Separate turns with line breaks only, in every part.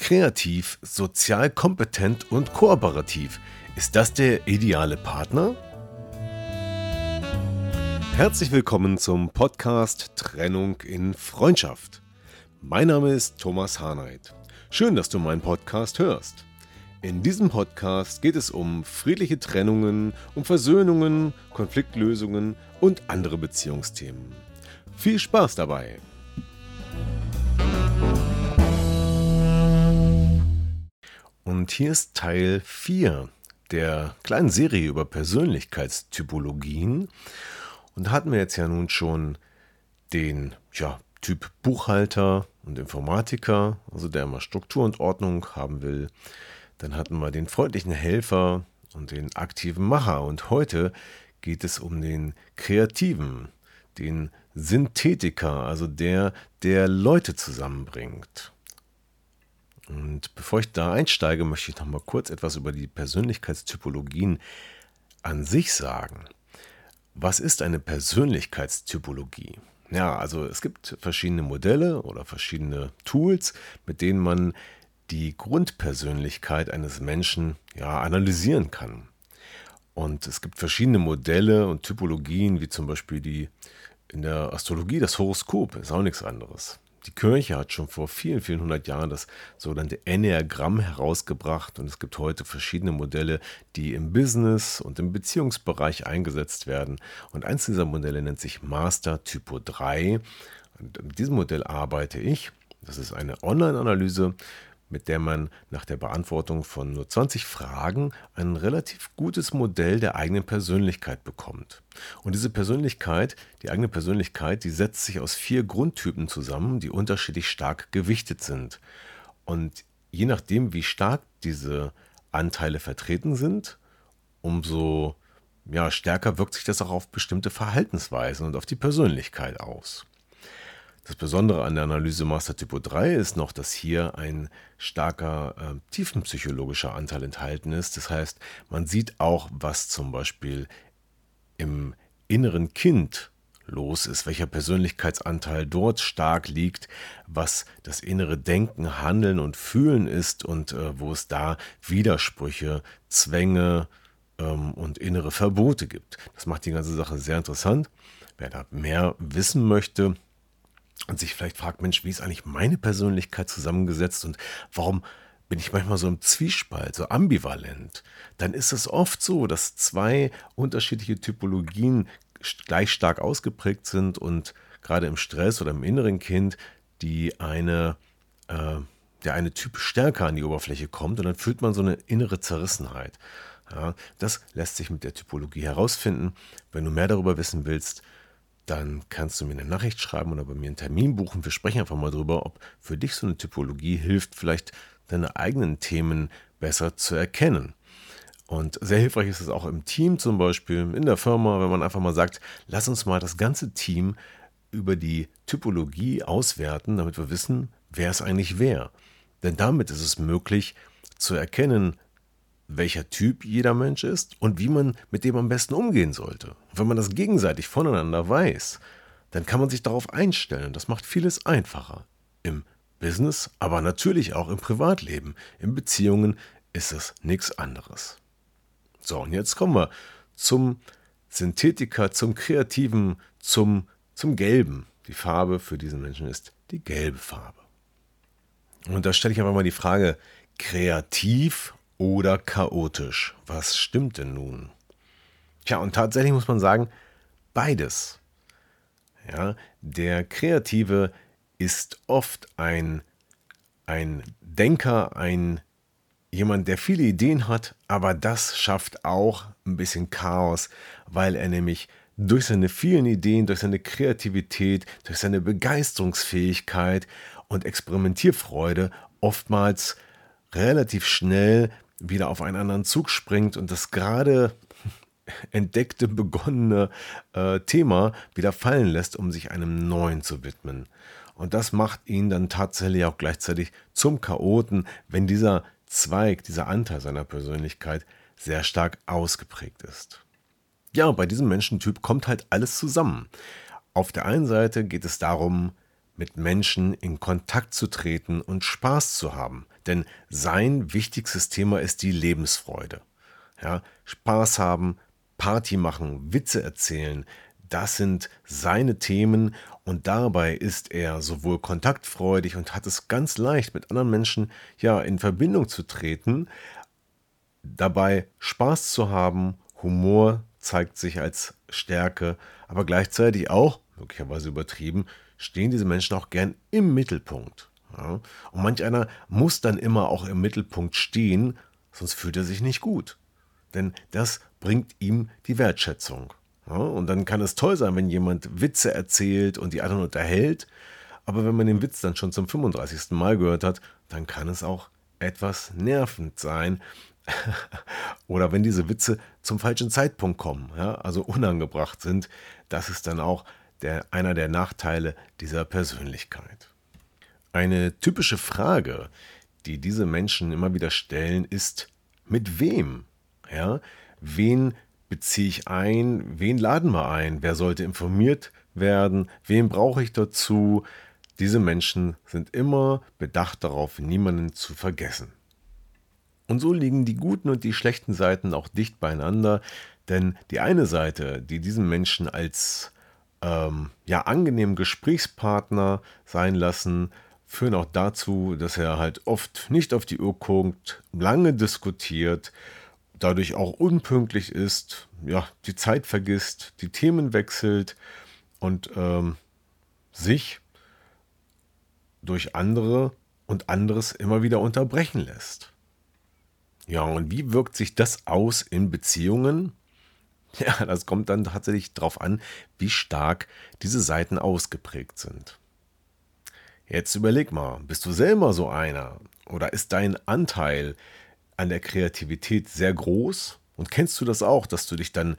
Kreativ, sozial kompetent und kooperativ. Ist das der ideale Partner? Herzlich willkommen zum Podcast Trennung in Freundschaft. Mein Name ist Thomas Harnight. Schön, dass du meinen Podcast hörst. In diesem Podcast geht es um friedliche Trennungen, um Versöhnungen, Konfliktlösungen und andere Beziehungsthemen. Viel Spaß dabei! Und hier ist Teil 4 der kleinen Serie über Persönlichkeitstypologien. Und da hatten wir jetzt ja nun schon den ja, Typ Buchhalter und Informatiker, also der immer Struktur und Ordnung haben will. Dann hatten wir den freundlichen Helfer und den aktiven Macher. Und heute geht es um den Kreativen, den Synthetiker, also der, der Leute zusammenbringt. Und bevor ich da einsteige, möchte ich noch mal kurz etwas über die Persönlichkeitstypologien an sich sagen. Was ist eine Persönlichkeitstypologie? Ja, also es gibt verschiedene Modelle oder verschiedene Tools, mit denen man die Grundpersönlichkeit eines Menschen ja, analysieren kann. Und es gibt verschiedene Modelle und Typologien, wie zum Beispiel die in der Astrologie das Horoskop, ist auch nichts anderes. Die Kirche hat schon vor vielen, vielen hundert Jahren das sogenannte Enneagramm herausgebracht und es gibt heute verschiedene Modelle, die im Business und im Beziehungsbereich eingesetzt werden. Und eins dieser Modelle nennt sich Master Typo 3. Und mit diesem Modell arbeite ich. Das ist eine Online-Analyse mit der man nach der Beantwortung von nur 20 Fragen ein relativ gutes Modell der eigenen Persönlichkeit bekommt. Und diese Persönlichkeit, die eigene Persönlichkeit, die setzt sich aus vier Grundtypen zusammen, die unterschiedlich stark gewichtet sind. Und je nachdem, wie stark diese Anteile vertreten sind, umso ja, stärker wirkt sich das auch auf bestimmte Verhaltensweisen und auf die Persönlichkeit aus. Das Besondere an der Analyse Master Typo 3 ist noch, dass hier ein starker äh, tiefenpsychologischer Anteil enthalten ist. Das heißt, man sieht auch, was zum Beispiel im inneren Kind los ist, welcher Persönlichkeitsanteil dort stark liegt, was das innere Denken, Handeln und Fühlen ist und äh, wo es da Widersprüche, Zwänge ähm, und innere Verbote gibt. Das macht die ganze Sache sehr interessant. Wer da mehr wissen möchte, und sich vielleicht fragt, Mensch, wie ist eigentlich meine Persönlichkeit zusammengesetzt und warum bin ich manchmal so im Zwiespalt, so ambivalent, dann ist es oft so, dass zwei unterschiedliche Typologien gleich stark ausgeprägt sind und gerade im Stress oder im inneren Kind die eine, äh, der eine Typ stärker an die Oberfläche kommt und dann fühlt man so eine innere Zerrissenheit. Ja, das lässt sich mit der Typologie herausfinden. Wenn du mehr darüber wissen willst, dann kannst du mir eine Nachricht schreiben oder bei mir einen Termin buchen. Wir sprechen einfach mal darüber, ob für dich so eine Typologie hilft, vielleicht deine eigenen Themen besser zu erkennen. Und sehr hilfreich ist es auch im Team zum Beispiel, in der Firma, wenn man einfach mal sagt, lass uns mal das ganze Team über die Typologie auswerten, damit wir wissen, wer es eigentlich wer. Denn damit ist es möglich zu erkennen, welcher Typ jeder Mensch ist und wie man mit dem am besten umgehen sollte. Und wenn man das gegenseitig voneinander weiß, dann kann man sich darauf einstellen. Das macht vieles einfacher. Im Business, aber natürlich auch im Privatleben. In Beziehungen ist es nichts anderes. So, und jetzt kommen wir zum Synthetiker, zum Kreativen, zum, zum Gelben. Die Farbe für diesen Menschen ist die gelbe Farbe. Und da stelle ich einfach mal die Frage, kreativ oder chaotisch. Was stimmt denn nun? Tja, und tatsächlich muss man sagen, beides. Ja, der Kreative ist oft ein, ein Denker, ein jemand, der viele Ideen hat, aber das schafft auch ein bisschen Chaos, weil er nämlich durch seine vielen Ideen, durch seine Kreativität, durch seine Begeisterungsfähigkeit und Experimentierfreude oftmals relativ schnell wieder auf einen anderen Zug springt und das gerade entdeckte, begonnene äh, Thema wieder fallen lässt, um sich einem neuen zu widmen. Und das macht ihn dann tatsächlich auch gleichzeitig zum Chaoten, wenn dieser Zweig, dieser Anteil seiner Persönlichkeit sehr stark ausgeprägt ist. Ja, bei diesem Menschentyp kommt halt alles zusammen. Auf der einen Seite geht es darum, mit Menschen in Kontakt zu treten und Spaß zu haben. Denn sein wichtigstes Thema ist die Lebensfreude. Ja, Spaß haben, Party machen, Witze erzählen, das sind seine Themen und dabei ist er sowohl kontaktfreudig und hat es ganz leicht mit anderen Menschen ja in Verbindung zu treten, dabei Spaß zu haben, Humor zeigt sich als Stärke, aber gleichzeitig auch, möglicherweise übertrieben, stehen diese Menschen auch gern im Mittelpunkt. Ja? Und manch einer muss dann immer auch im Mittelpunkt stehen, sonst fühlt er sich nicht gut. Denn das bringt ihm die Wertschätzung. Ja, und dann kann es toll sein, wenn jemand Witze erzählt und die anderen unterhält. Aber wenn man den Witz dann schon zum 35. Mal gehört hat, dann kann es auch etwas nervend sein. Oder wenn diese Witze zum falschen Zeitpunkt kommen, ja, also unangebracht sind, das ist dann auch der, einer der Nachteile dieser Persönlichkeit. Eine typische Frage, die diese Menschen immer wieder stellen, ist, mit wem ja? Wen beziehe ich ein? Wen laden wir ein? Wer sollte informiert werden? Wen brauche ich dazu? Diese Menschen sind immer bedacht darauf, niemanden zu vergessen. Und so liegen die guten und die schlechten Seiten auch dicht beieinander, denn die eine Seite, die diesen Menschen als ähm, ja angenehmen Gesprächspartner sein lassen, führen auch dazu, dass er halt oft nicht auf die Uhr guckt, lange diskutiert dadurch auch unpünktlich ist, ja, die Zeit vergisst, die Themen wechselt und ähm, sich durch andere und anderes immer wieder unterbrechen lässt. Ja, und wie wirkt sich das aus in Beziehungen? Ja, das kommt dann tatsächlich darauf an, wie stark diese Seiten ausgeprägt sind. Jetzt überleg mal, bist du selber so einer? Oder ist dein Anteil an der Kreativität sehr groß. Und kennst du das auch, dass du dich dann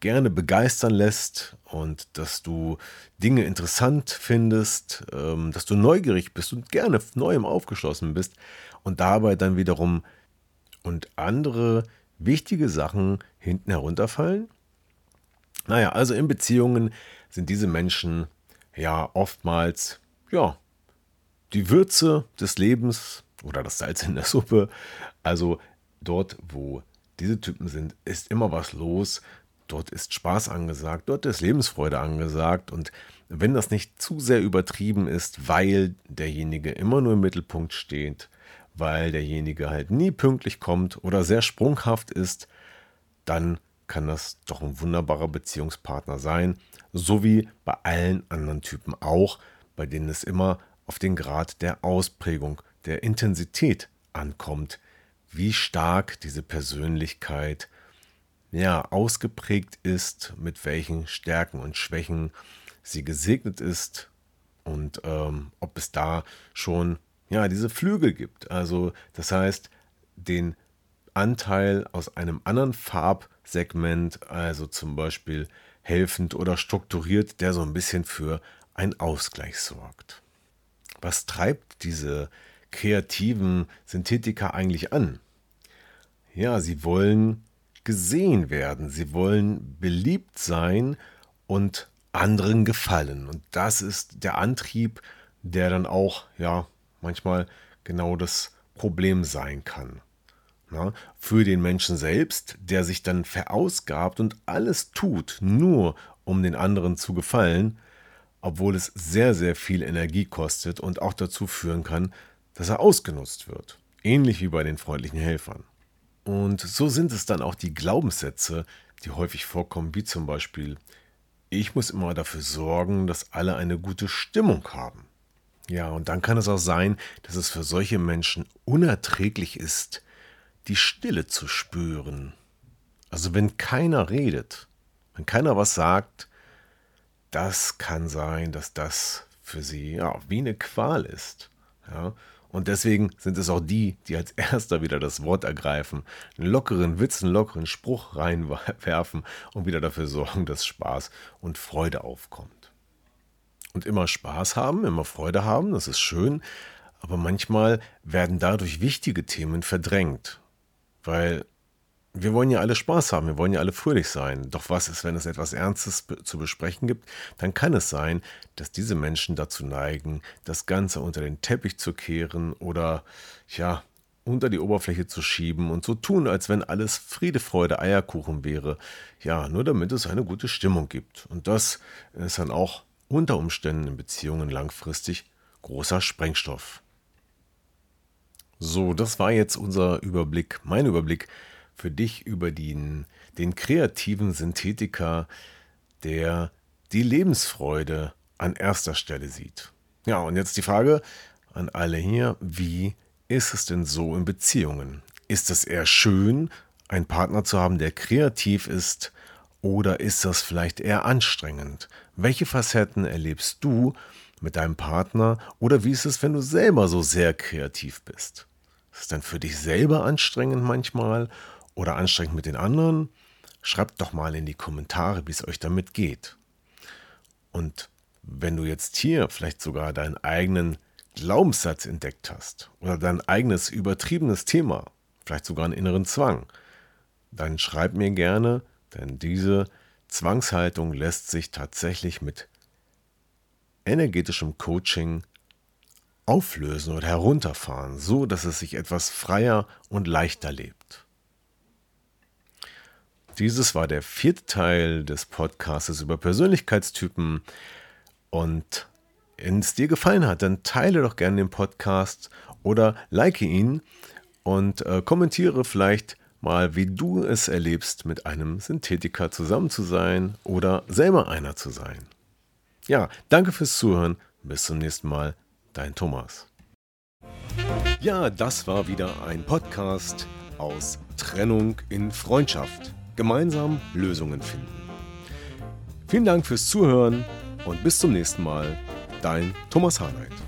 gerne begeistern lässt und dass du Dinge interessant findest, ähm, dass du neugierig bist und gerne Neuem aufgeschlossen bist und dabei dann wiederum und andere wichtige Sachen hinten herunterfallen? Naja, also in Beziehungen sind diese Menschen ja oftmals, ja, die Würze des Lebens oder das Salz in der Suppe. Also dort, wo diese Typen sind, ist immer was los. Dort ist Spaß angesagt, dort ist Lebensfreude angesagt. Und wenn das nicht zu sehr übertrieben ist, weil derjenige immer nur im Mittelpunkt steht, weil derjenige halt nie pünktlich kommt oder sehr sprunghaft ist, dann kann das doch ein wunderbarer Beziehungspartner sein. So wie bei allen anderen Typen auch, bei denen es immer auf den Grad der Ausprägung der Intensität ankommt, wie stark diese Persönlichkeit ja ausgeprägt ist, mit welchen Stärken und Schwächen sie gesegnet ist und ähm, ob es da schon ja diese Flügel gibt. Also das heißt den Anteil aus einem anderen Farbsegment, also zum Beispiel helfend oder strukturiert, der so ein bisschen für einen Ausgleich sorgt. Was treibt diese kreativen Synthetiker eigentlich an? Ja, sie wollen gesehen werden, sie wollen beliebt sein und anderen gefallen. Und das ist der Antrieb, der dann auch, ja, manchmal genau das Problem sein kann. Na, für den Menschen selbst, der sich dann verausgabt und alles tut, nur um den anderen zu gefallen, obwohl es sehr, sehr viel Energie kostet und auch dazu führen kann, dass er ausgenutzt wird. Ähnlich wie bei den freundlichen Helfern. Und so sind es dann auch die Glaubenssätze, die häufig vorkommen, wie zum Beispiel, ich muss immer dafür sorgen, dass alle eine gute Stimmung haben. Ja, und dann kann es auch sein, dass es für solche Menschen unerträglich ist, die Stille zu spüren. Also wenn keiner redet, wenn keiner was sagt, das kann sein, dass das für sie ja wie eine Qual ist. Ja? Und deswegen sind es auch die, die als erster wieder das Wort ergreifen, einen lockeren Witz, einen lockeren Spruch reinwerfen und wieder dafür sorgen, dass Spaß und Freude aufkommt. Und immer Spaß haben, immer Freude haben, das ist schön, aber manchmal werden dadurch wichtige Themen verdrängt, weil wir wollen ja alle Spaß haben, wir wollen ja alle fröhlich sein. Doch was ist, wenn es etwas Ernstes zu besprechen gibt? Dann kann es sein, dass diese Menschen dazu neigen, das Ganze unter den Teppich zu kehren oder ja, unter die Oberfläche zu schieben und so tun, als wenn alles Friede, Freude, Eierkuchen wäre. Ja, nur damit es eine gute Stimmung gibt. Und das ist dann auch unter Umständen in Beziehungen langfristig großer Sprengstoff. So, das war jetzt unser Überblick, mein Überblick für dich über den, den kreativen Synthetiker, der die Lebensfreude an erster Stelle sieht. Ja, und jetzt die Frage an alle hier, wie ist es denn so in Beziehungen? Ist es eher schön, einen Partner zu haben, der kreativ ist, oder ist das vielleicht eher anstrengend? Welche Facetten erlebst du mit deinem Partner oder wie ist es, wenn du selber so sehr kreativ bist? Ist es dann für dich selber anstrengend manchmal oder anstrengend mit den anderen? Schreibt doch mal in die Kommentare, wie es euch damit geht. Und wenn du jetzt hier vielleicht sogar deinen eigenen Glaubenssatz entdeckt hast oder dein eigenes übertriebenes Thema, vielleicht sogar einen inneren Zwang, dann schreib mir gerne, denn diese Zwangshaltung lässt sich tatsächlich mit energetischem Coaching auflösen oder herunterfahren, so dass es sich etwas freier und leichter lebt. Dieses war der vierte Teil des Podcasts über Persönlichkeitstypen. Und wenn es dir gefallen hat, dann teile doch gerne den Podcast oder like ihn und äh, kommentiere vielleicht mal, wie du es erlebst, mit einem Synthetiker zusammen zu sein oder selber einer zu sein. Ja, danke fürs Zuhören. Bis zum nächsten Mal. Dein Thomas. Ja, das war wieder ein Podcast aus Trennung in Freundschaft gemeinsam Lösungen finden. Vielen Dank fürs Zuhören und bis zum nächsten Mal. Dein Thomas Harnight.